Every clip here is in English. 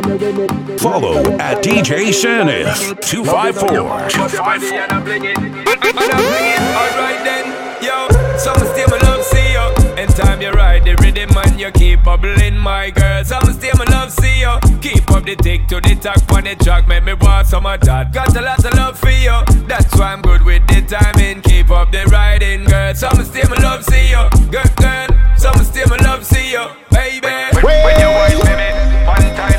Follow at DJ Sanif 254. 254. Alright then, yo, some stay my love, see yo. And time you ride the rhythm and you keep bubbling, my girl. Some stay my love, see yo. Keep up the tick to the talk on the track, make me want some of that. Got a lot of love for you, that's why I'm good with the timing. Keep up the riding, girl. Some stay my love, see yo. Girl, girl, some stay my love, see yo, baby. When, when you for me, one time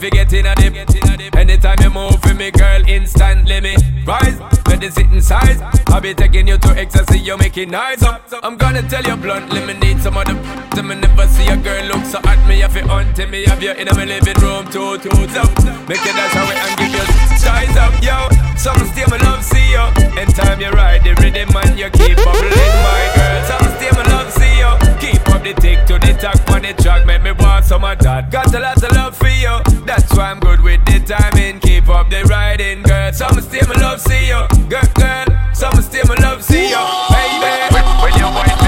if you get in a dip. Anytime you move for me, girl, instantly me rise. Let it sit inside. I'll be taking you to ecstasy, you make it nice. I'm, gonna tell you bluntly, me need some of the. To me never see a girl look so hot. Me If it on me, have you in my living room, two, two, up. Make it dash away and give you size up, yo. Some stay my love, see you. Anytime you ride the rhythm and you keep bubbling, my girl. Some stay my love, you. Keep up the tick to the talk on the track, make me want some of that. Got a lot of love for you, that's why I'm good with the timing. Keep up the riding, girl. Some stay my love, see you, girl, girl. Some stay my love, see you, baby. When, when you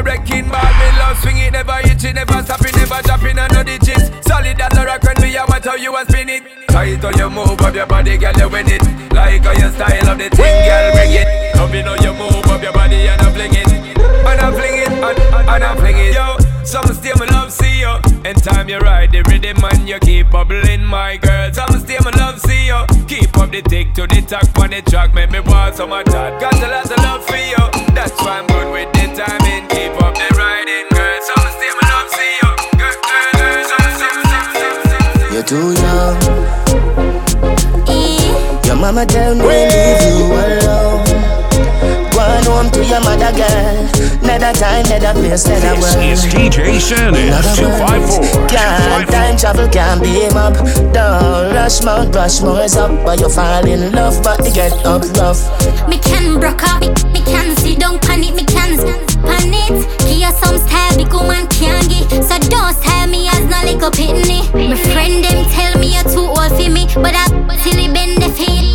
a wrecking ball. Me love swing it, never itching, never stopping, never dropping on no digits. Solid as a rock when we are watch how you a spin it. Tight on your move up your body, girl, you win it. Like how your style of the thing, girl, bring it. Loving how you move up your body and I fling it, and I fling it, and, and I fling it. Yo, some stay my love, see you. Anytime you ride the rhythm and you keep bubbling, my girl. Some stay my love, see you. Keep up the tick to the talk on the track, make me want some of that. Got a lot of love for you, that's why I'm good with the timing. Keep up the riding, girl. Some stay my love, see you. Girl, girl, girl, some, some, some, some, some. You're too young. Your mama tell me leave you alone. Go home to your mother, girl. Neither time, neither place, neither This is DJ Sanif 254. Can't time travel, can't beam up. Don't rush mount, rush more's up. But you fall in love, but you get up rough. Me can broke off, me, me can sit down pan it, me can pan it. Give you some style, big woman can't give. So don't tell me as no little pitney. My friend them tell me you're too old for me, but I silly bend the feet.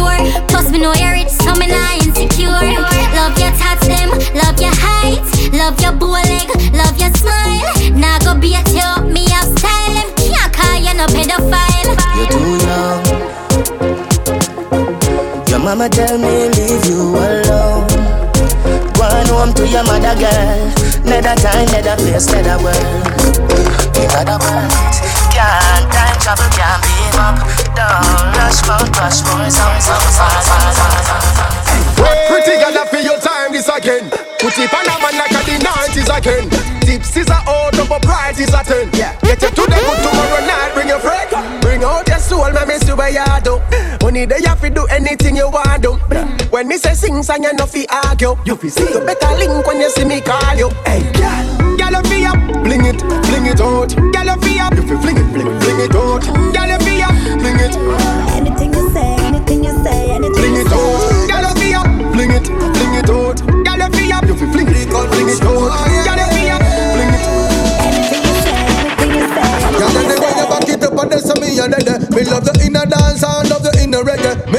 Sure. Plus me know you're rich, so me not insecure. Love your tats them, love your height, love your bow leg, love your smile. Now go beat you up, me have style. Them can't call you no pedophile. You're too young. Your mama tell me leave you alone. Go on home to your mother, girl. Neither time, neither place, neither world. In other words, can't time travel, can't beam up. Don't rush mouth, rush more, some, some, some, some, some. Pretty girl, I feel your time this again. Put it on a man like a the 90s again. Tips is a out of a price is a 10. Yeah. Get you to the good tomorrow night, bring your friend. Bring out your soul, my miss you where you do. Money they have to do anything you want do. When me say sing song, you know fi argue. You fi see you better link when you see me call you. Hey, girl, girl you fi up, bling it, bling it out. Girl you fi up, you fi fling it, fling it, fling it out. Girl you fi up, bling it, Anything you say, anything you say, anything fling you it out. Girl you up, fling it, fling it out. Girl you up, you fling it, fling it out. Girl you up, fling it. anything you say, anything you say. They you back it up and then some me and then Me love the inner dance and love the inner reggae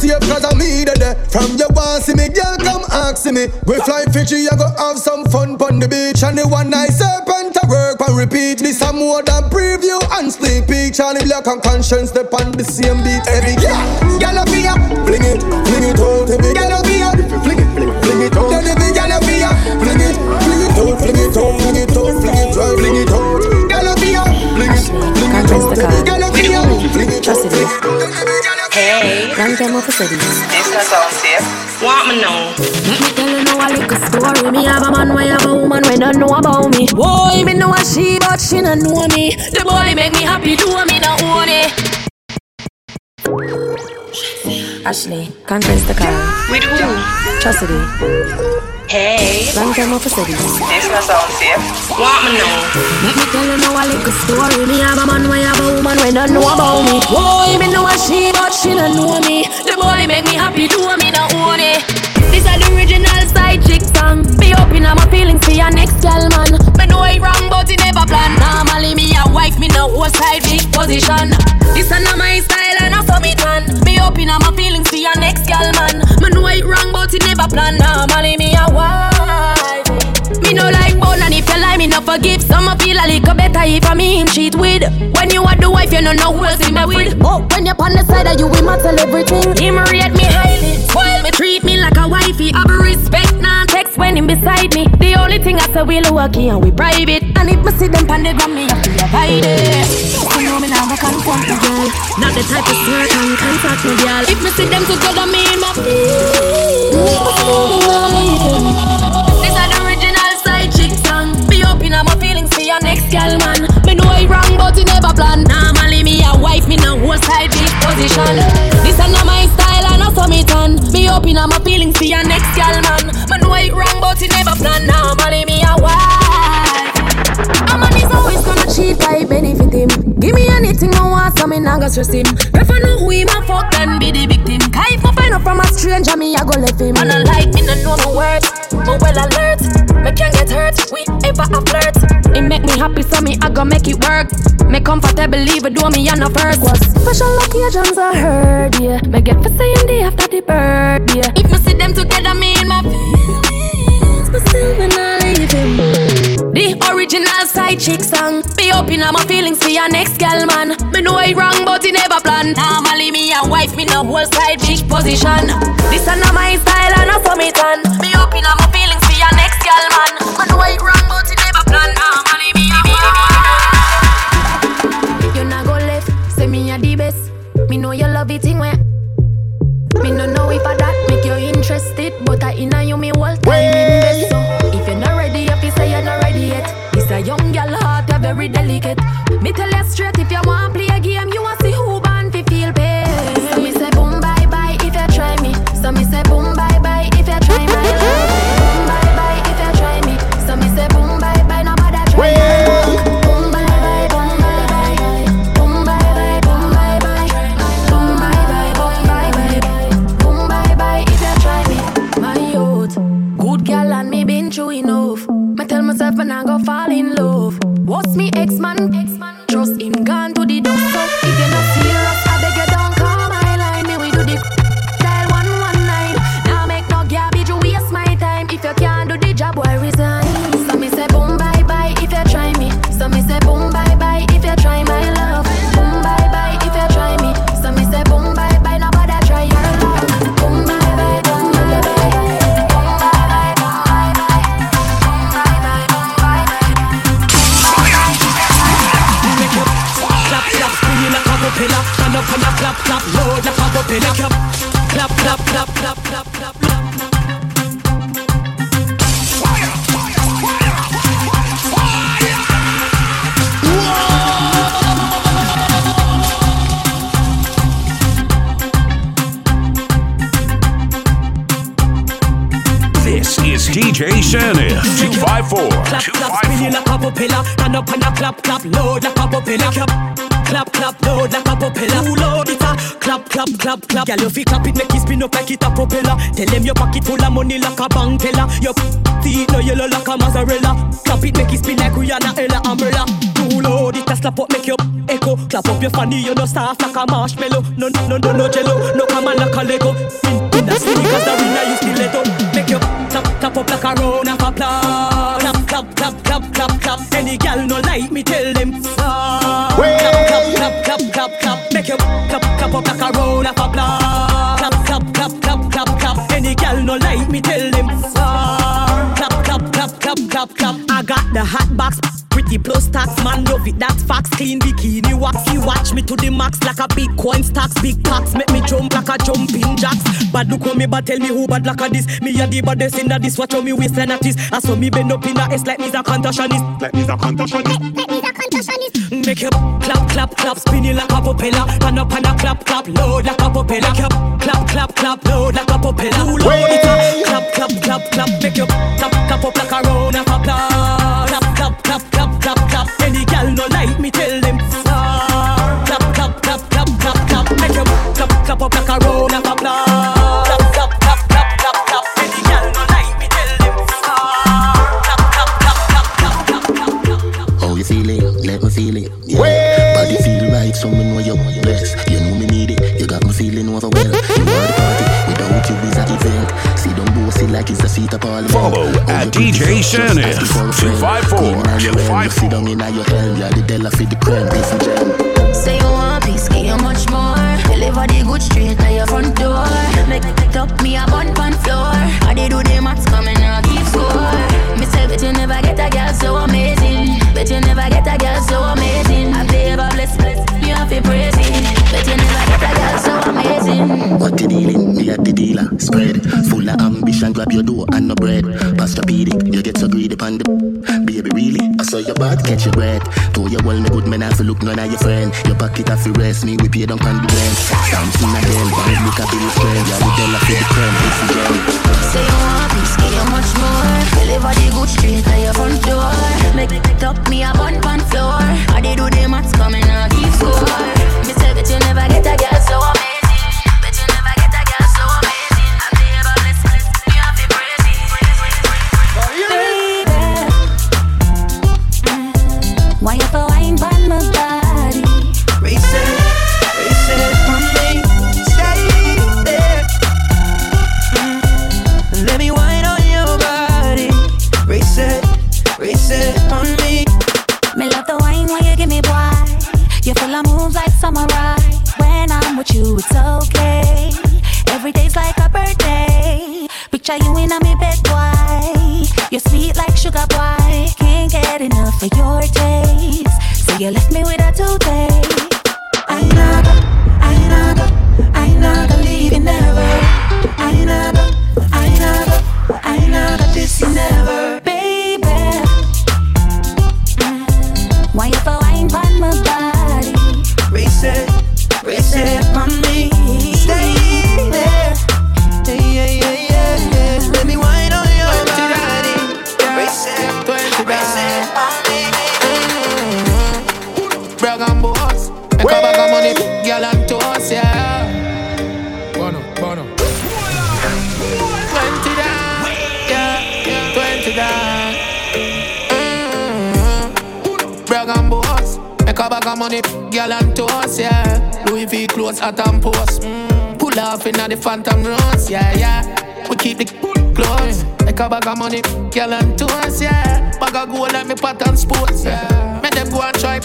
safe cause I'm me there From your want see me, girl come ask me. We fly Fiji, you go have some fun pon the beach. And the one night serpent to work and repeat. This a more than preview and sneak peek Charlie Black and Konshens step on the same beat Every girl, girl up here, fling it, fling it out Every girl up here, if fling it, fling it, fling it out. Then every girl up here, fling it, fling it out Fling it out, fling it out, fling it out, fling it out Girl up here, fling it, fling it out. Every girl out Hey, long time off cities. This no sound safe. Want me know? Me tell you now a little story. Me have a man, why have a woman when don't know about me. Boy, me know a she, but she don't know me. The boy make me happy, do me no own it. Ashley, confess the car. With who? Trust it. Hey, Long time off a study. this not sound safe. Want me know? Let me tell you now a little story. Me have a man, we have a woman, we don't know about me. Boy, me know a she, but she don't know me. The boy make me happy, do me not own it. This is the original side chick song. Be open on my feelings for your next girl, man. Me know it wrong, but it never plan. Normally me a wife, me no whole side big position. This is not my style and I saw me done. Be open on my feelings for your next girl, man. Me know it wrong, but it never plan. Normally me a wife. Me no like bone and if you lie, me no forgive. Some a feel a little better if I me him cheat with. When you are the wife, you no know who else in me with. Oh, when you're on the side of you, we must tell everything. Him rate me highly, spoil me, treat me like a wifey. Have respect, nah text when him beside me. The only thing I say we'll work here and we private. And if me see them pan the gram, me have You know me now, I confront the girl. Not the type of flirt and contact me, girl. If me see them together, me in my this is the original side chick song. Be open on my feelings for your next girl, man. Me know I wrong, but it never plan. Normally me a wife, me no whole side big position. This is not my style, I saw me turn. Be open on my feelings for your next girl, man. Me know I wrong, but it never plan. Normally me a wife. A man is always gonna cheat by benefit him. Give me anything I want, so me nah go stress him. Prefer know who him a fuck than be the victim. Cause if I find out from a stranger, me I go left him. And I like me, no know my words. Me well alert, me can't get hurt. We ever a flirt. It make me happy, so me I go make it work. Me comfortable, even though me on the first was special occasions I heard, yeah. Me get for saying day after the bird, yeah. If me see them together, me in my feelings, but still not him. The original side chick song. Be open on my feelings for your next girl, man. Me know I wrong, but it never plan. Normally me a wife, me no whole side chick position. This is not my style and saw me turn. Be open on my feelings for your next girl, man. Me know I wrong, but it never plan. Normally me a wife. You not go left, say me a the best. Me know you love it in where. Me no know if I that make you interested, but I inna you me whole time invest. So very delicate. Clap, clap. Girl, you fi clap it, make it spin up like it a propeller. Tell them your pocket full of money like a bank teller. Your teeth no yellow like a mozzarella. Clap it, make it spin like Rihanna, Ella, umbrella. Too load it a slap up, make your echo. Clap up your fanny, you no soft like a marshmallow. No, no, no, no jello, no come like a Lego. In, in the sneakers, the arena you stiletto. Make your clap, clap up like a round of applause. Clap, clap, clap, clap, clap, clap. Any gal no like me, tell them. Ah, clap, clap, clap, clap, clap, clap. Make your clap, clap up like a clap, clap, clap, clap. I got the hot box. Pretty plus tax, man, love it, that's facts Clean bikini wax, you watch me to the max Like a big coin stacks, big packs Make me jump like a jumping jacks Bad look on me, but tell me who bad like a this Me a the baddest in that this, watch how me waistline at this I saw me bend up in a S like me's a contortionist Like me's a contortionist Make you clap, clap, clap, spinning like a propeller. Pan up and a clap, clap, load like a propeller. Make you clap, clap, clap, load like a propeller. Too loud, it a clap, clap, clap, clap. Make you clap, Beef and jam. Say you want peace, give you much more. Deliver the good straight to your front door. Make it up me a bun pan floor. I did do the maths coming now keep score. Me say bet you never get a girl so amazing. Bet you never get a girl so amazing. I play ever bless bless. You have to praise it. Bet you never get a girl so amazing. What the dealing? Me at the dealer. Spread. Full of ambition. Grab your door and no bread. Pastrapedic. You get so greedy the. Baby, really? I saw your bad catch your breath. Told you well, me good man, have to look none of your friend. Your pocket have to rest me, we pay down on the rent. Something again, bank look at Bill friend. Yeah, we tell her for the creme, this is jam. Say you want peace, give you much more. Deliver the good straight to your front door. Make it up me a bun pan floor. I did do the maths coming now keep score. Me say you never get a girl so. Bet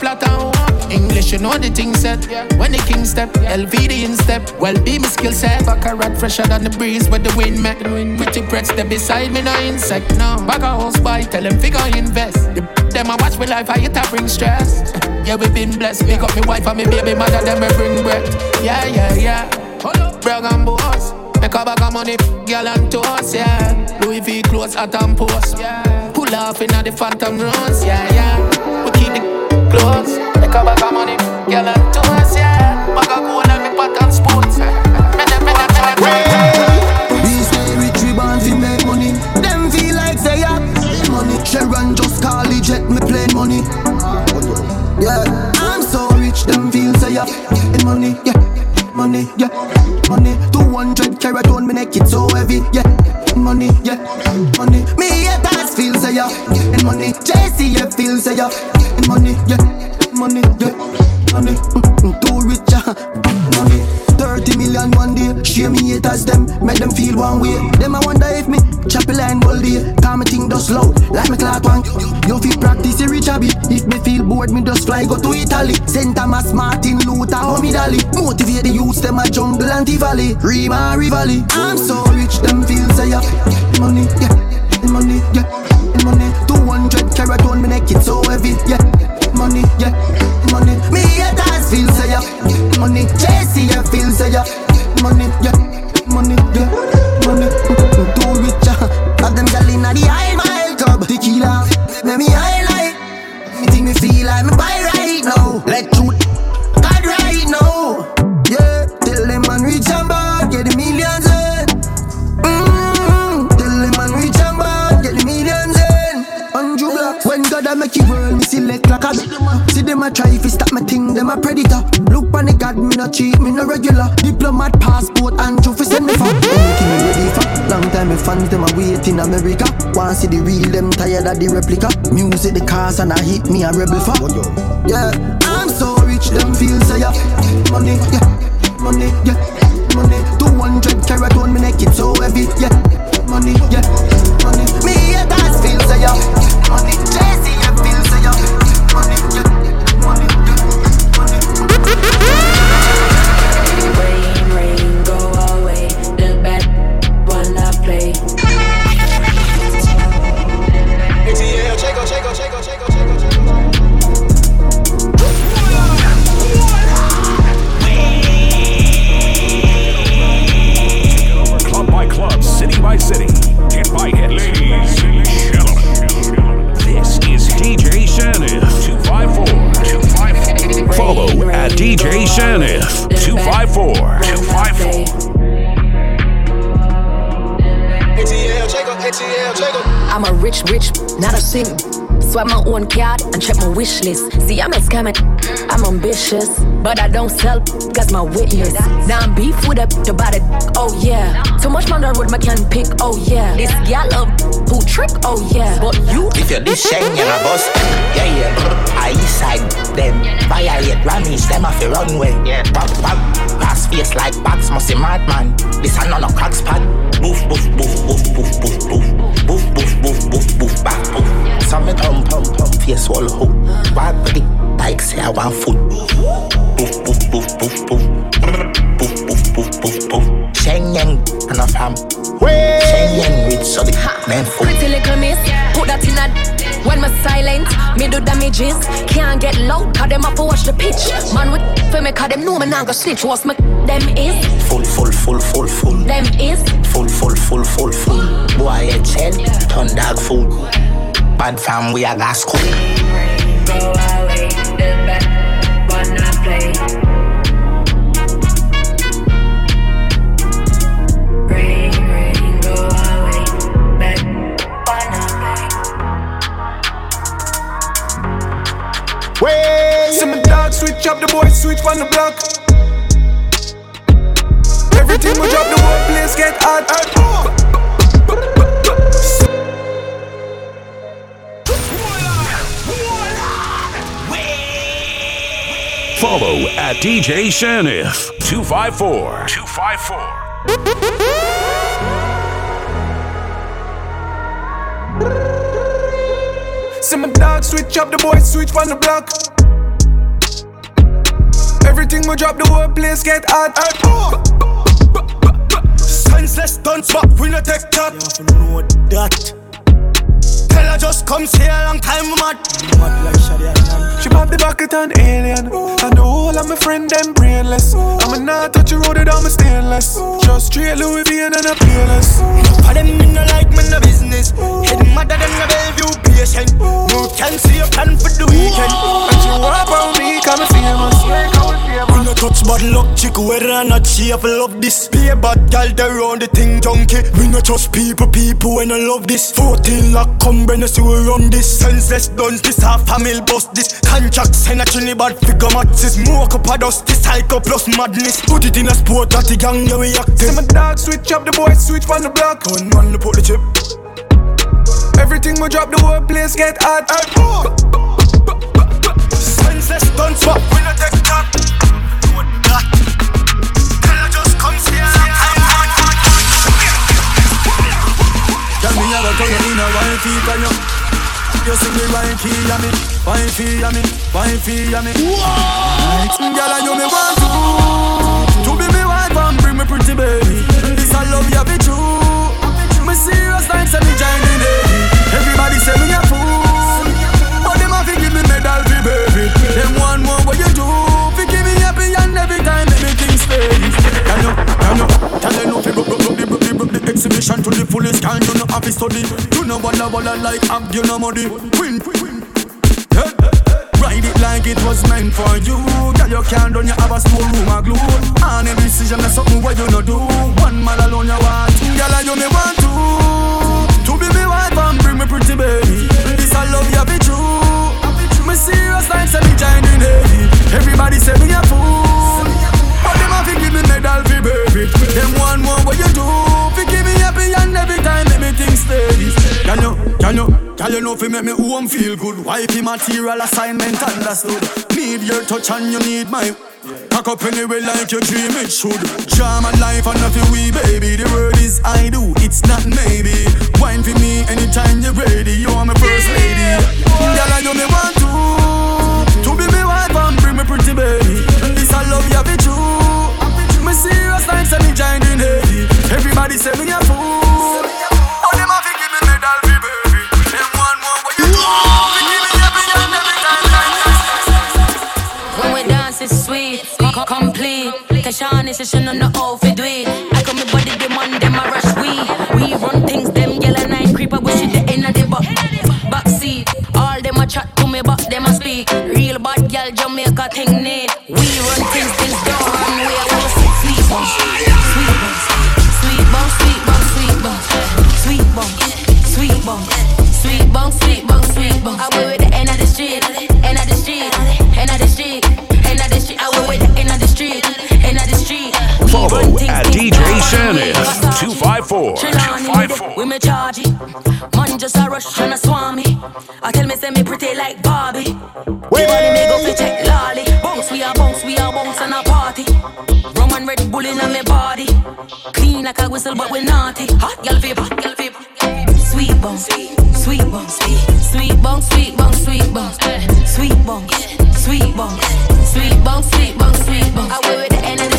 walk. English, you know the thing set. When the king step, LV the instep. Well, be my skill set. Back a rat fresher than the breeze with the wind make. Pretty press step beside me, no insect, no. Back a house buy, tell them figure invest. The them I watch me life, I hit a bring stress. Yeah, we been blessed. Big up me wife and me baby mother, them we bring breath. Yeah, yeah, yeah. Hold up, brag and boss. Make a bag of money, girl and toast, yeah. Louis V clothes at and post. Yeah. Pull off inna the phantom rose, yeah, yeah. Clothes. Make a bag of money, girl and toast, yeah. Bag of gold and me pattern sports. These way rich we born fi make money. Them feel like say yeah, money. Sharon just call the jet me play money. Yeah, I'm so rich. Them feel say yeah, in money. Yeah, money. Yeah, money. 200 carat on me neck it so heavy. Yeah, money. Yeah, money. Me haters feel say yeah, money. JCF feel say yeah, in money. Yeah, money. Yeah, money. Mm, Too rich. Yeah, money. 30 million one day. Share me haters them, make them feel one way. Them I wonder if me chop a line all day. Cause me think just loud, like me clock one. You feel practice a rich habit. If me feel bored, me just fly go to Italy. Saint Thomas, Martin Luther, Homie Dali. Motivate the youths, them a jungle and Tivoli. Rima Rivali. I'm so rich, them feel say yeah. Money, yeah, money, yeah, money. 200 carat on me neck, it's so heavy, yeah. Money, yeah, money. Me haters feel say yeah. Money, JC, feel say yeah. Money, yeah, money, yeah, the replica. Music the cars and I hit me a rebel for. Yeah, I'm so rich, them feel say yeah. Money, yeah, money, yeah, money. 200 carat on me neck, it so heavy, yeah. Money, yeah, Swipe my own card and check my wish list. See, I'm not scamming, I'm ambitious, but I don't sell, cause my witness. Now I'm beef with a the body, oh yeah. Too much man road my can pick, oh yeah. This gal love who trick, oh yeah. But you, If you're this shame, you're a bust. Yeah, yeah. I east side, them violate Grammys, them off the runway. Yeah, pop, pop. Glass face like box, must be madman. This a none of crack spot. Boof, boof, boof, boof, boof, boof, boof. Boof, boof, boof, boof, boof, back, boof. Some me pump, pump, pump, face wall hook. Bad body, like say I want food. Boof, boof, boof, boof, boof. Boof, boof, boof, boof, boof. Shenyeng, enough ham. Shenyeng rich, so the man food. pretty little miss, put that in a. When my silent, me do damages. Can't get loud, cause them up to watch the pitch. Man with for me, cause them know me not go snitch. What's my them is, Full, full, full, full, full. them is. Full, full, full, full, full. Boy, head shell, turn dog food. Bad fam, we are gas cool. The one I play. Rain, rain, go away. One I play Way. See my dog switch up, the switch the block. Everything we drop, the whole place get hot. Follow at DJ Sanif 254. 254. See my dog switch up, the boy switch on the block. Everything we drop, the whole place get hot. Senseless dance, but we no take that. You know that. Tell her just come stay a long time, we mad. She pop the bucket on alien. And the whole of my friend them brainless. I'ma not touch a road without my stainless. Just straight Louis V and a peerless. For them me no like me no business. Head madder than a Bellevue patient. No can see a plan for the weekend. And she walk on me, call me famous. We no touch but luck, chick whether or not she have love this. Be a bad gal, they round the thing junkie. We no trust people, people when I love this. 14 lock, come you see we run this. Senseless done this, half family bust this. Contract send a Trinidad figure matches. Smoke up a dust, this psycho plus madness. Put it in a sport that the gang, yeah we active. See my dog switch up, the boy switch from the block. One man to put the chip. Everything we drop, the whole place get hot. Senseless done swap, we no take that. Tell me how to turn you in a wine feet and you. You sing me wine key and me. And me. And me. Girl I know me want to. To be me wife and bring me pretty baby. This I love you be true. Me serious like say me To study You know walla walla like ab you know money Hey, hey, hey. Ride it think it was meant for you. Girl, you can't done, you have a small room of glue. And every decision, that's something what you no do. One man alone, you want. Girl, I you me want to. To be me wife and bring me pretty baby. This I love you, be true. Me serious like me joining heavy. Everybody say me a fool. Fi give me medal fi baby. Them want more what you do. Fi give me happy and every time make me think steady. Can you, can you, can you know fi make me home feel good? Wifey material assignment understood. Need your touch and you need my. Pack up anyway like your dream it should. Charm my life and nothing we baby. The word is I do, it's not maybe. Wine for me anytime you're ready. You are my first lady. Girl, I know me want to to be me wife and bring me pretty baby. This I love you be true. Me serious like say me giant in heavy. Everybody say me a fool. But them a fi give me medal fi baby. Them want more what you do. Fi give me happy and every time. When we dance, it's sweet, complete. Tashan is a shun on the old fi do it. I come me body, them on them a rush we. We run things, them yellow nine creeper, we shit the end of the back. Back seat, all them a chat to me, but them a speak. Real bad girl, Jamaica thing need. We run things, things don't run way. I was sweet sweet bum, sweet bum, sweet bum, sweet bum, sweet bum, sweet bum, sweet bum, sweet bum, sweet bum. I went with the end of the street, end of the street, end of the street, end of the street. I went with the end of the street, end of the street. Follow at DJ Shannon 254. Trelawney, We me charge it. Man just a rush and a swami. I tell me say me pretty like Barbie. The body me go fi check lolly. Bounce we a bounce, we a bounce Bull in me body. Clean like a whistle but we naughty. Hot girl vape, hot girl vape. Sweet bong, sweet bong, sweet bong, sweet bong, sweet bong, eh. sweet bong, sweet bong, sweet bong, sweet bong, sweet bong. I went with the end the street,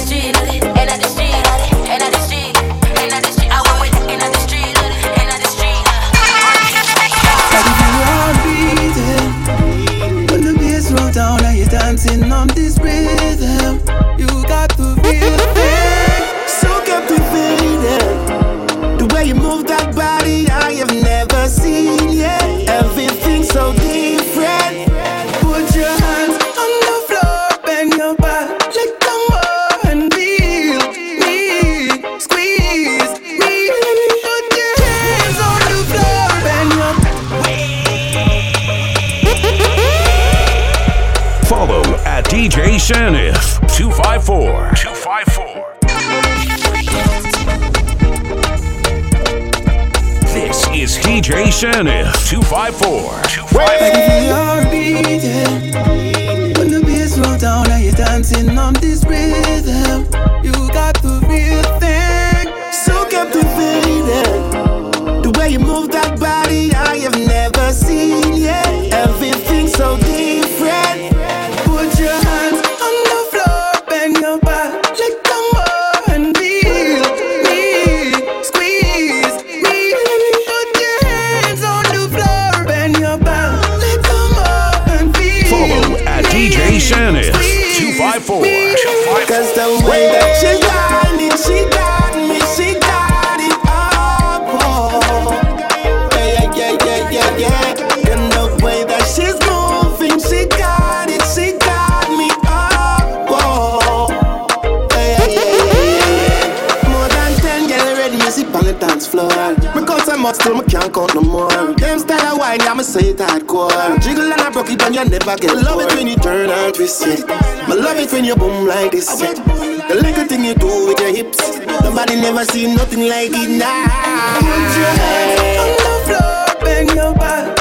Sanif 254. 254. This is DJ Sanif 254. 254. When the bass roll down and you're dancing on this rhythm You got the real thing So captivated The feeling The way you move that body I have never seen yet Everything's so different Me cut some up, still me can't count no more. Them style of wine, yeah, me say it hardcore. Jiggle and I broke it, and you never get Love it when you turn and twist it. Me love it when you boom like this. Yeah. The little thing you do with your hips, nobody never seen nothing like it now. Put your hands on the floor, bend your back,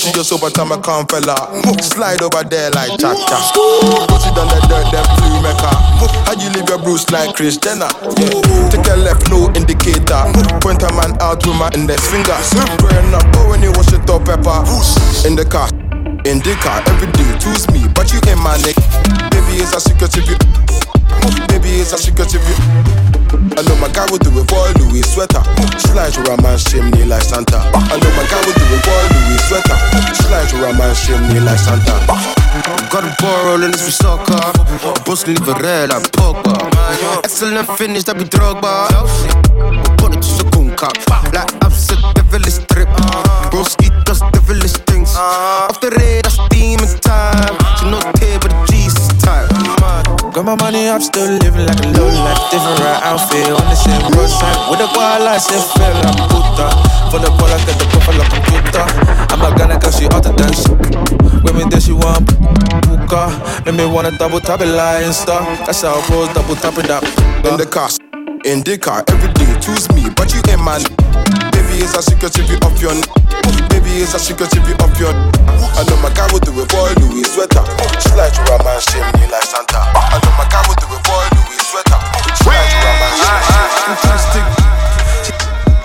To your sober time, I come fella. Slide over there like cha cha. Put it on the dirt, then flew mecca. How you leave your bruise like Kris Jenner? Take a left, no indicator. Point a man out with my index finger. Growing up, oh, when you wash it up, pepper. In the car. In the car, every day, choose me, but you ain't my neck. Baby, it's a secret if you. Baby, it's a secret if you. I know my guy will do it for Louis sweater. Slide a man's chimney like Santa. I know my guy will do it for Louis sweater. Slide a man's chimney like Santa. Got a ball rolling this for soccer. Boss leave a red like Pogba. Excellent finish, that be Drogba. Put it to the kunka. Like upset devilish trip. Broski does devilish things. Off the red, that's demon time. She no my money up, still living like a low life. Different outfit on the same roadside. With a wild life, se feel like puta. For the ball, I get the profile like computer. I'm a gunner, cause she out to dance. With me, then she want puka. Make me wanna double tap it like Insta. That's how it goes, double tap it up. In the car, in the car, every day, choose me, but you ain't man. Baby, it's a secret if you off your. Baby, it's a secret if you off your. I know my do it for Louis sweater. Slide to a man's chimney like Santa. I know my will do it Louis sweater. Slide to a man's chimney. Fantastic. She,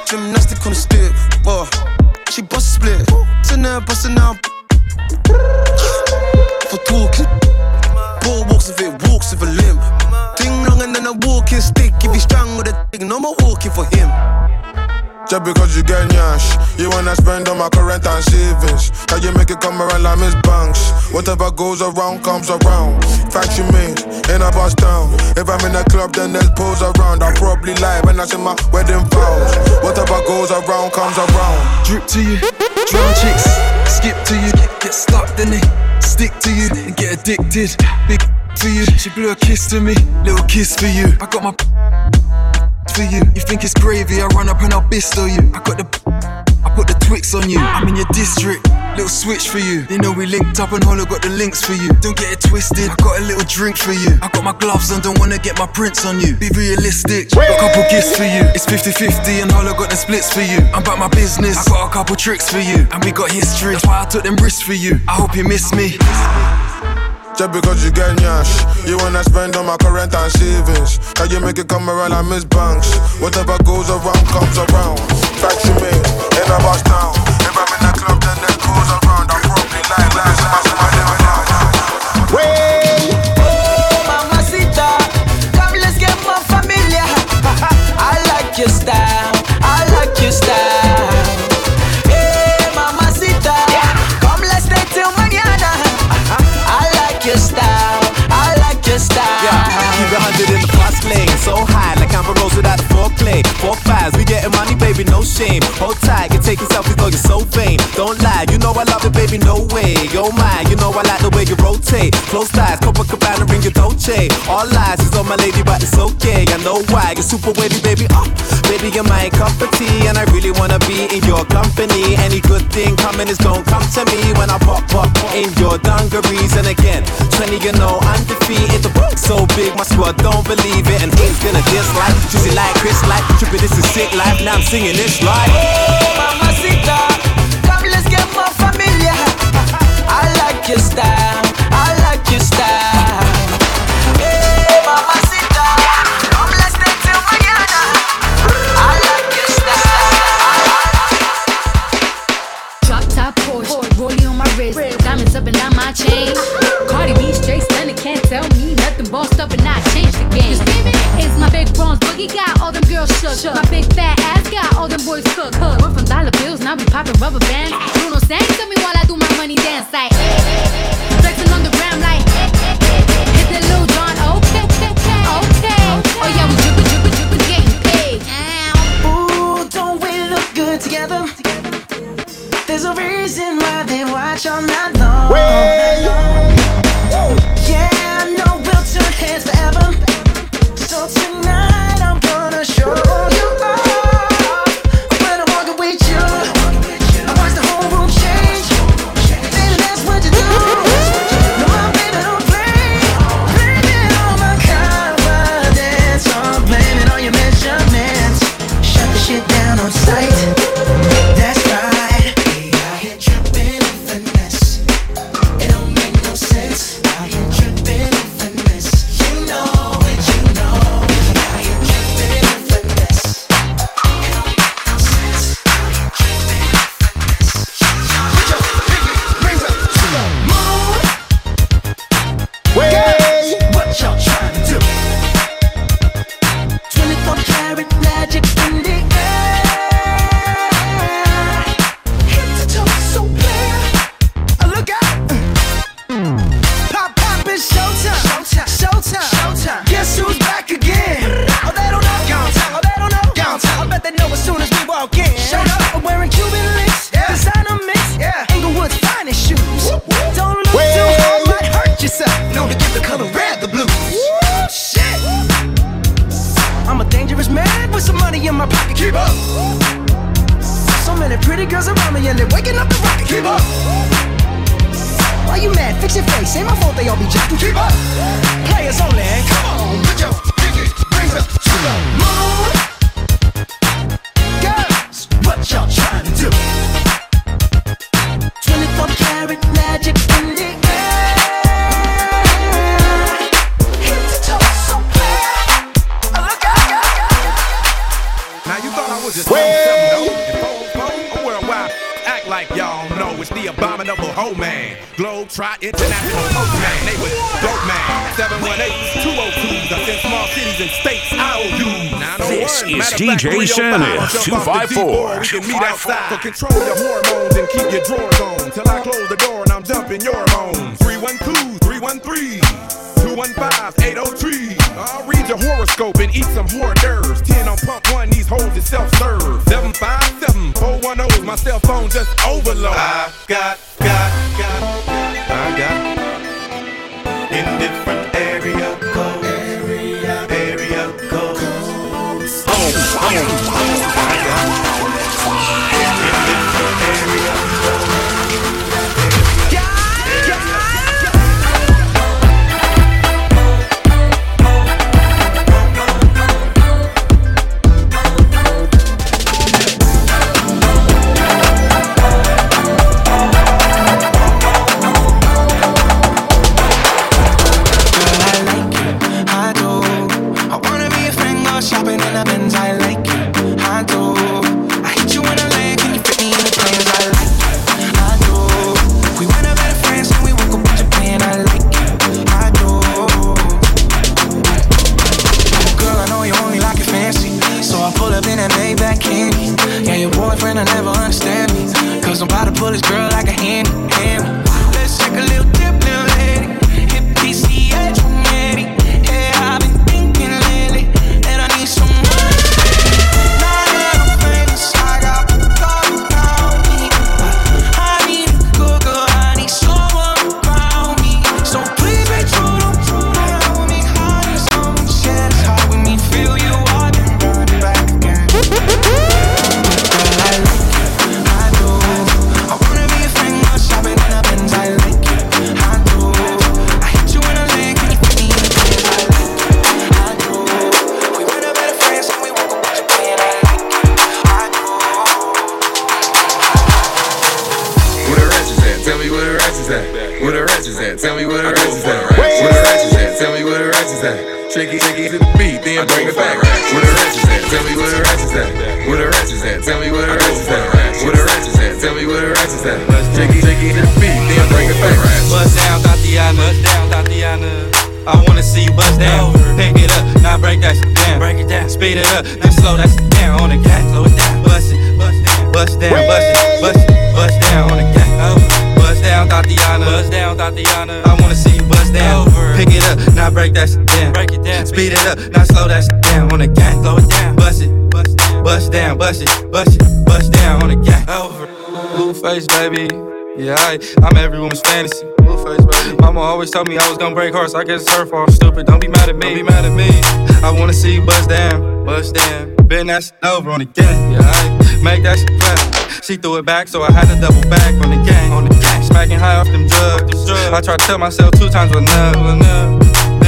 gymnastic on the stick. Whoa. She bust split. Sitting there busting out. For talking. Ball walks if it walks with a limp. Ding long and then a walking stick. If he's strong with a thing, no more walking for him. Just because you get nyash, you wanna spend on my current and savings. How you make it come around like Miss Banks? Whatever goes around comes around. Facts you made in a bus town. If I'm in a club, then there's pose around. I'll probably lie when I say my wedding vows. Whatever goes around comes around. Drip to you, drown chicks, skip to you, get stuck, then they stick to you and get addicted. Big to you, she blew a kiss to me, little kiss for you. I got my for you. You think it's gravy? I run up and I'll pistol you. I got the, I put the Twix on you. I'm in your district, little switch for you. They know we linked up and Hollow got the links for you. Don't get it twisted. I got a little drink for you. I got my gloves on, don't wanna get my prints on you. Be realistic. Got a couple gifts for you. It's 50-50 and Hollow got the splits for you. I'm about my business. I got a couple tricks for you. And we got history. That's why I took them risks for you. I hope you miss me. Just because you get nyash, you wanna spend on my current and savings. Can you make it come around like Miss Banks? Whatever goes around comes around. Facts you made in a bus town. If I'm in a club, then it goes Rose without a foreplay. Four fives, we getting money, baby, no shame. Hold tight, you're taking selfies, though you're so vain. Don't lie, you know I love it, baby, no way. Oh my, you know I like the way you rotate. Close ties, Copacabana, ring your Dolce. All lies, my lady, but it's okay. I know why, you're super wavy, baby. Oh, baby, you're my cup of tea, and I really wanna be in your company. Any good thing coming is gon' come to me when I pop up in your dungarees. And again, 20, you know, undefeated. The book's so big, my squad don't believe it. And he's gonna dislike, juicy like Chris, like tripping. This is sick life. Now I'm singing this like. Oh, mamacita, come let's get more familiar. I like your style, He got all them girls shook. shook. My big fat ass got all them boys cook. cook. We're from dollar bills, now we popping rubber bands. Bruno sang to me while I do my money dance like. Flexing on the gram like. Hit the little John, okay, okay, okay. Oh yeah, we drippin', drippin', drippin', getting paid. Ooh, don't we look good together? There's a reason why they watch all night long. Wait. Yeah, I know we'll turn heads forever. So tonight your Oh I send small cities and states IOUs. This is DJ Sanif, 254. We can. So control your hormones and keep your drawers on. Till I close the door and I'm jumping your hormones. 312, 313, 215, 803. I'll read your horoscope and eat some hors d'oeuvres. 10 on pump one, these holes is self serve. 757, 410 is my cell phone, just overload. I got I'm every woman's fantasy. Mama always told me I was gonna break hearts. I guess it's her fault. Stupid. Don't be mad at me. Don't be mad at me. I wanna see you bust down, bust down. Bend that shit over on the gang. Yeah, I make that shit clap. She threw it back, so I had to double back on the gang. On the gang. Smacking high off them drugs. I tried to tell myself two times was enough.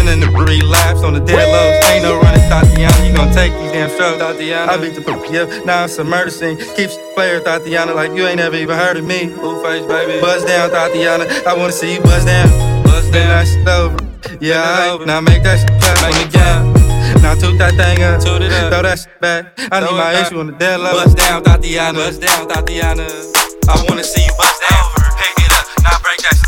In the relapse on the dead lows. Ain't no running, Tatiana. You gon' take these damn strokes, Tatiana. I beat the poop, yeah. Now it's a murder scene. Keeps player, Tatiana, like you ain't never even heard of me. Blueface, baby. Buzz down, Tatiana. I wanna see you buzz down. Buzz down, that shit over. Yeah, I, now make that shit clap the gang. Now toot that thing up, toot it up. throw that shit back. I need my issue on the dead low. Buzz down, Tatiana. Buzz down, Tatiana. I wanna see you buzz down. Pick it up, now break that shit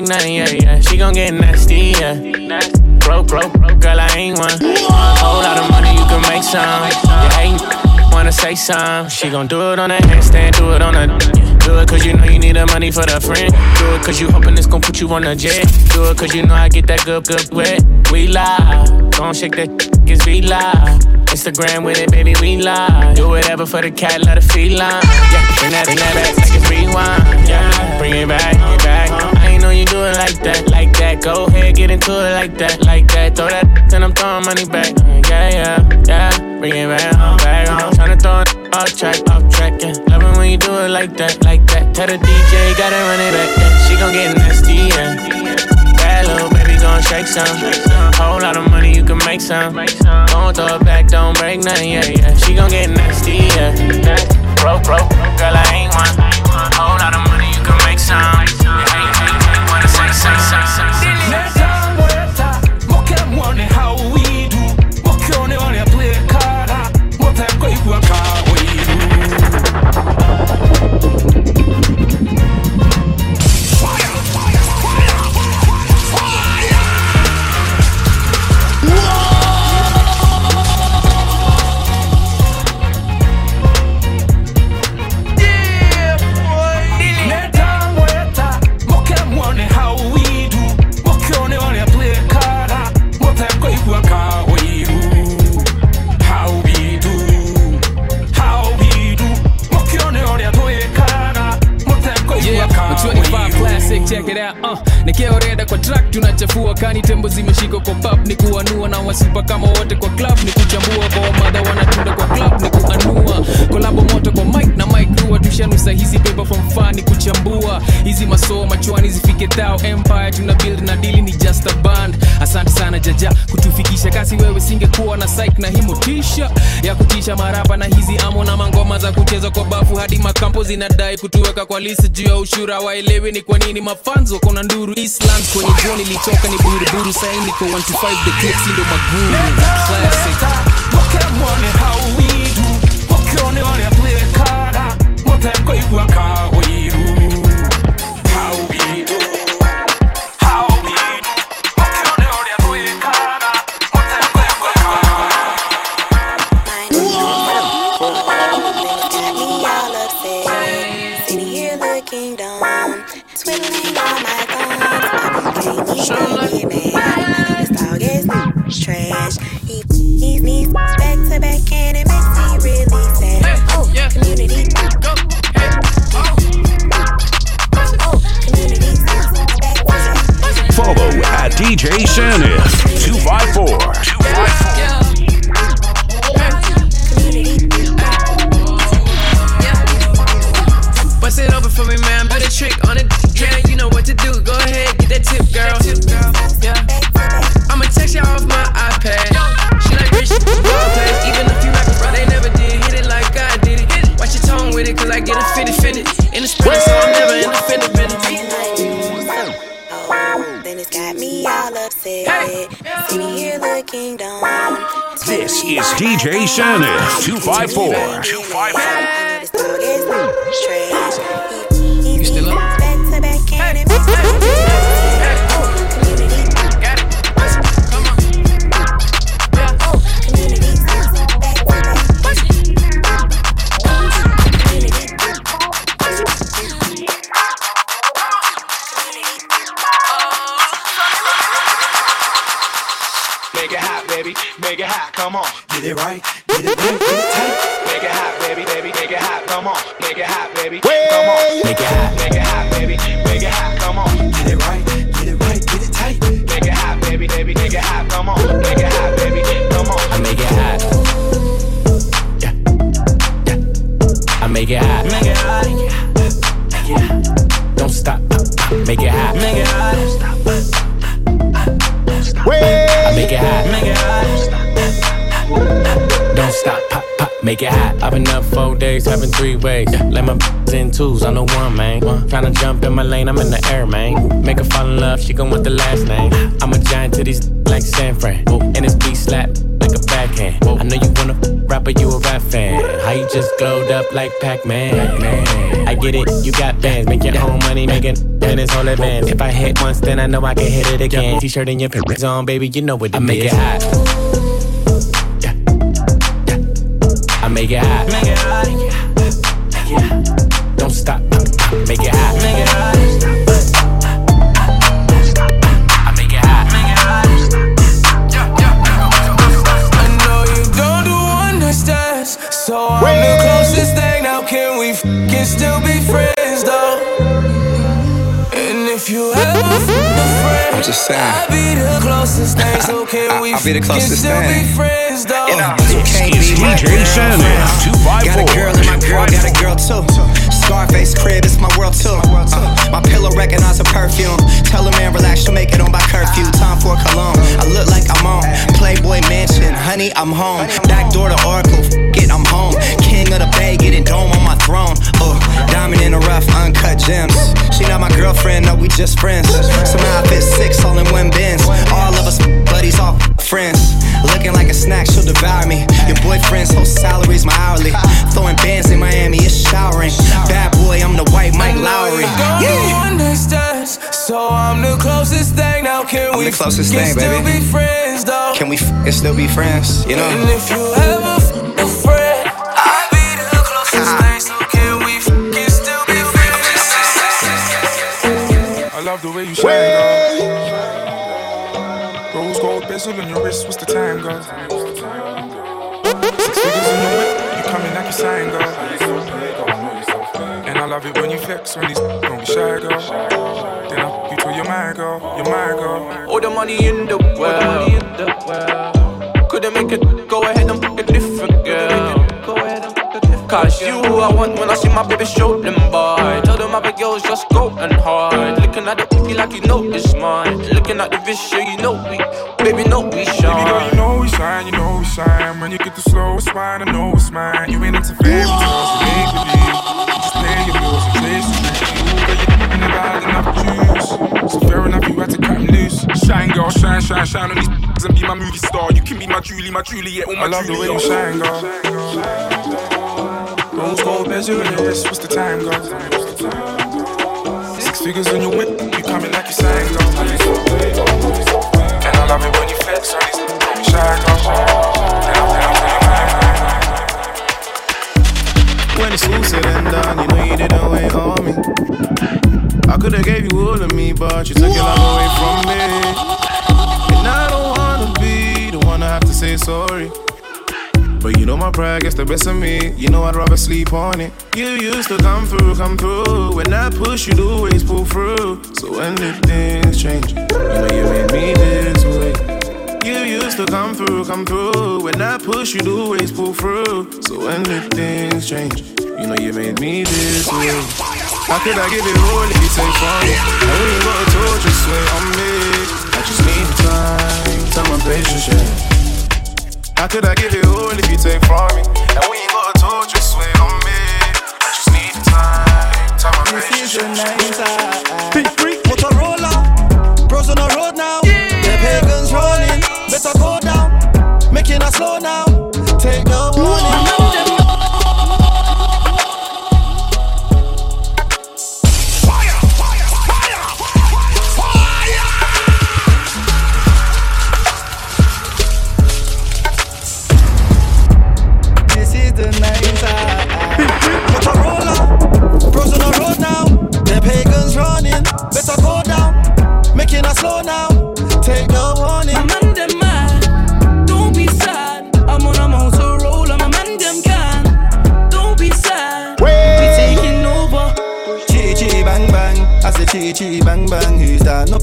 back, nothing, yeah, yeah. She gon' get nasty, yeah. Broke, broke, broke, girl, I ain't one. Whole lot of money, you can make some. You hatin', wanna say some. She gon' do it on a handstand, do it on a. Do it cause you know you need the money for the friend. Do it cause you hoping it's gon' put you on a jet. Do it cause you know I get that good, good wet. We live, gon' shake that, cause we live. Instagram with it, baby, we live. Do whatever for the cat, let her feline. Yeah, bring that, bring that back like it's rewind. Yeah, bring it back, bring it back. Know you do it like that, like that. Go ahead, get into it like that, like that. Throw that, then I'm throwing money back. Yeah, yeah, yeah. Bring it back, back. I'm tryna throw it off track, off track. Yeah, love it when you do it like that, like that. Tell the DJ, gotta run it back. Yeah, she gon' get nasty, yeah. Bad little baby gon' shake some. Whole lot of money, you can make some. Don't throw it back, don't break nothing, yeah, yeah. She gon' get nasty, yeah. Broke, broke, girl, I ain't one. Whole lot of money, you can make some. Yeah, wanna tembo kwa pap ni kuanua na wasipa kama wote kwa club. Ni kuchambua kwa madha wanatunda kwa club. Ni kuanua kolabo moto kwa mike na mike rua tushanusa hizi paper from far. Ni kuchambua hizi masoo machwani thao empire tuna build na dili ni just a band asante sana jaja kutufikisha kasi wewe singekuwa na sik na himotisha ya kutisha marapa na hizi amo na mangoma za kuchezwa kwa bafu hadi makampo zinadai kutuweka kwa list juu ya ushura waelewi ni kwa nini mafanzo kona nduru island kwenye joni litoka ni buruburu sahii niko 1 to 5 the clips ndo maguru classic Sitting DJ Sanif 254. This dog is trash. He, he still up? Back to back and it makes me Make it hot, baby. Make it hot. Come on. Get it right. Get it right. Get it tight. Make it hot, baby. Baby. Make it hot. Come on. Make it hot, baby. Come on. Make it hot. Make it hot, baby. Make it hot. Come on. Get it right. Get it right. Get it tight. Make it hot, baby. Baby. Make it hot. Come on. Make it hot, baby. Come on. I make it hot. Yeah. Yeah. I make it hot. Make it hot. Make it hot. Don't stop. Make it hot. Make it hot. Don't stop. I make it hot. Make it hot. Don't stop. Pop, pop. Make it hot. I've been up four days, having three ways. Let my in twos, I know one, man. Tryna jump in my lane, I'm in the air, man. Make her fall in love, she gon' want the last name. I'm a giant to these like San Fran. And it's beat slap like a backhand. I know you wanna rapper, you a rap fan. How you just glowed up like Pac-Man? I get it, you got bands, make your own money, making and it's all advance. If I hit once, then I know I can hit it again. T-shirt and your pants on, baby, you know what it I make it hot. Make it hot. Make it hot. Make it. Don't stop. Make it hot. Make it hot. I make it hot. Make it hot. I know you don't do one night stands, so I'm the closest thing. Now can we can still if you ever f- a friend, I'm just saying. I'll be the closest thing. So can we I'll be the f- closest can still thing. be friends though? This is DJ Sanif Got a girl and my girl got a girl too. Scarface crib, it's my world too. Uh, my pillow recognize her perfume. Tell a man relax, she'll make it on by curfew. Time for cologne. I look like I'm on Playboy Mansion. Honey, I'm home. Back door to Oracle. Get, I'm home. King of the Bay, getting dome on my throne. Uh, diamond in the rough, uncut gems. She not my girlfriend, no, we just friends. Somehow I fit six all in one bins. All of us buddies, all friends. Looking like a snack, she'll devour me. Your boyfriend's whole salary's my hourly. Throwing bands in Miami, it's showering. Bad boy, I'm the white Mike Lowrey. Don't do Yeah. one so I'm the closest thing. Now can I'm we the closest can thing, still baby. be friends though? Can we f- and still be friends? You know? And if you ever f- a friend, I'll be the closest uh-huh. thing. So can we f- can still be friends? I love the way you shine, girl. Rose gold bezel on your wrist, what's the time, girl? Six figures in your whip, you coming like a sign, girl. And I love it when you flex, when these don't be shy, girl. Then I you till you're my girl, you're my girl. All the money in the world. Couldn't make it go ahead Cause you who I want when I see my baby show them boy. Tell them my girls just go and hard. Looking at the cookie like you know it's mine. Looking at the vision, you know we, baby, know we shine. Baby girl, you know we shine, you know we shine. When you get the slowest wine, I know it's mine. You ain't into fairy tales, you make believe. You just pay your bills and chase the dream. Girl, you never had enough juice. So fair enough, you had to cut 'em loose. Shine, girl, shine, shine, shine on these and be my movie star. You can be my Julie, my Juliet, or my I love the way you shine, girl. Rose gold the time? Six figures on your whip, you coming like you sang. And I love it when you flex on these, don't be shy, When it's all said and done, you know you didn't wait on me. I could've gave you all of me, but you took your love away from me. And I don't wanna be the one to have to say sorry. But you know my pride gets the best of me. You know I'd rather sleep on it. You used to come through, come through. When I push, you'd always pull through. So when did things change? You know you made me this way. You used to come through, come through. When I push, you'd always pull through. So when did things change? You know you made me this way. How could I give it all if you take from me? I ain't got a just wait on me. I just need time, time and patience, yeah. How could I give it all if you take from me? And we ain't got a torch, just wait on me. I just need time, time and patience. Big freak, Motorola, bros on the road now. The pagans running, better go down. Making us slow now.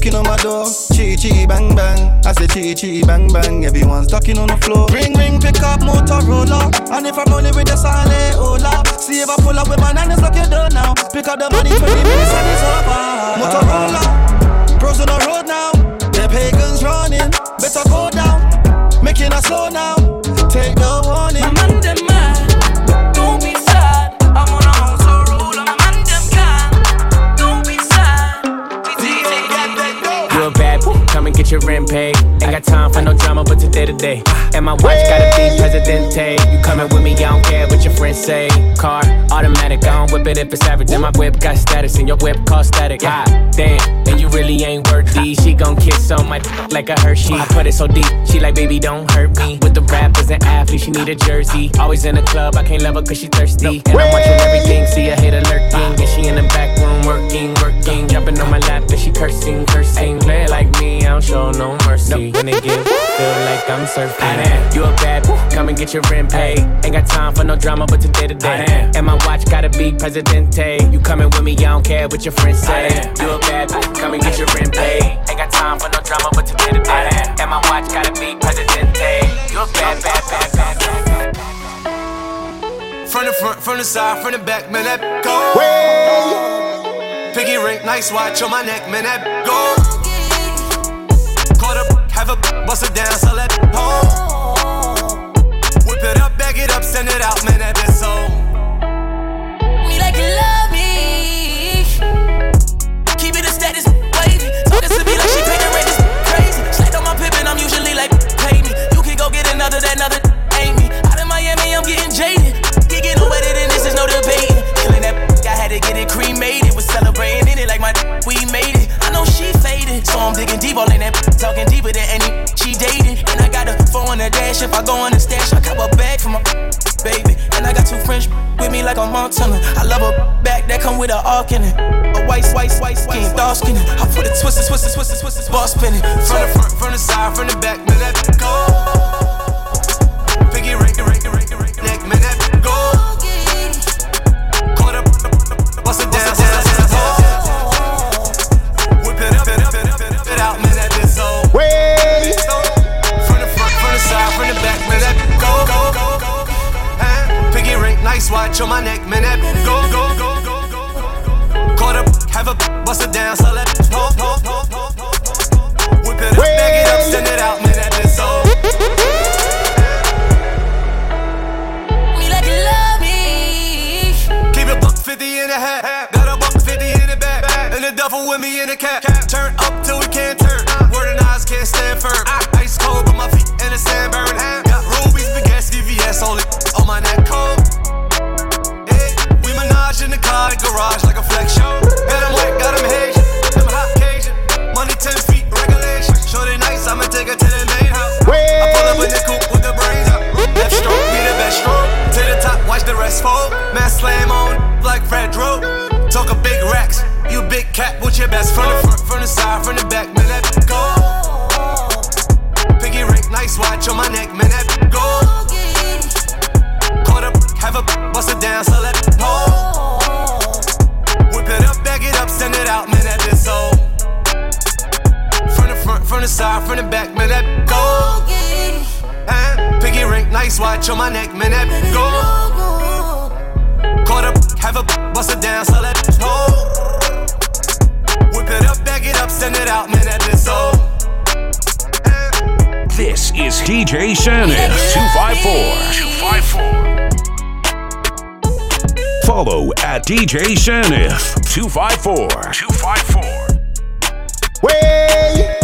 Knocking on my door? Chi chi bang bang, I say chi chi bang bang. Everyone's talking on the floor. Ring ring, pick up Motorola. And if I'm only with the silent hola, see if I pull up with my nines like you do now. Pick up the money, 20 minutes and it's over. Motorola, bros on the road now. The pagans running, better go down. Making us slow now. Take the warning. Get your rent. Ain't got for no drama, but today to day. And my watch gotta be Presidente. You coming with me, I don't care what your friends say. Car, automatic, I don't whip it if it's average. And my whip got status, and your whip cost static. God damn, and you really ain't worthy. She gon' kiss on my like a Hershey. I put it so deep, she like, baby, don't hurt me. With the rappers and athletes, she need a jersey. Always in the club, I can't love her cause she thirsty. And I'm watching everything, see a hater lurking. And she in the back room working, working. Jumping on my lap, and she cursing, cursing. Play like me, I don't show no mercy. When they give, feel like I'm surfing. You a bad, come and get your rent paid. Ain't got time for no drama, but today to day. And my watch gotta be Presidente. You coming with me, I don't care what your friends say. You a bad, come and get your rent paid. Ain't got time for no drama, but today to day. And my watch gotta be Presidente. You a bad, bad, bad, bad, bad. From the front, from the side, from the back, man, that go. Piggy ring, nice watch on my neck, man, that go. Bust it down, so let home. Whip it up, bag it up, send it out, man, that bitch so. Me like you love me. Keep it a status, wavy. Talking to me like she paid the rent, it's crazy. Slacked on my pippin', I'm usually like, pay me. You can go get another, that another ain't me. Out in Miami, I'm getting jaded. Gigging no better than this, is no debating. Killing that, I had to get it cremated. Was celebrating in it like my, we made it. She faded, so I'm digging deep, all in that, talking deeper than any she dated. And I got a four on the dash. If I go on the stash, I cop a bag for my baby. And I got two French with me like a Montana. I love a back that come with a arc in it. A white, white, white skin, dark skin. I put a twisted, twisted, twisted, twisted, ball spinning. From the front, from the side, from the back, man, that go. Watch on my neck, man. That go, go, go, go, go. Go. Caught up, have a bust it down, so let ho, ho, ho, ho, ho. Whip it up, bag it up, send it out, man. That is so. Me like you love me. Keep it buck 50 in the hat. Got a buck 50 in the back. And the duffel with me in the cap. Turn up till we can't turn. Word and eyes can't stand firm. Ice fold. Man slam on like Fred Drew. Talk a big racks. You big cat with your best from the front, from the side, from the back, man. That go. Piggy ring, nice watch on my neck, man. That go. Caught up, have a bust it down, so let it go. Whip it up, bag it up, send it out, man. That is so. From the front, from the side, from the back, man. That go. Uh, Piggy ring, nice watch on my neck, man. That go. Caught up, have a bust it down, so let go. Whip it up, bag it up, send it out, man. That is so. This is DJ Sanif 254. 254. Follow at DJ Sanif 254. 254. Way.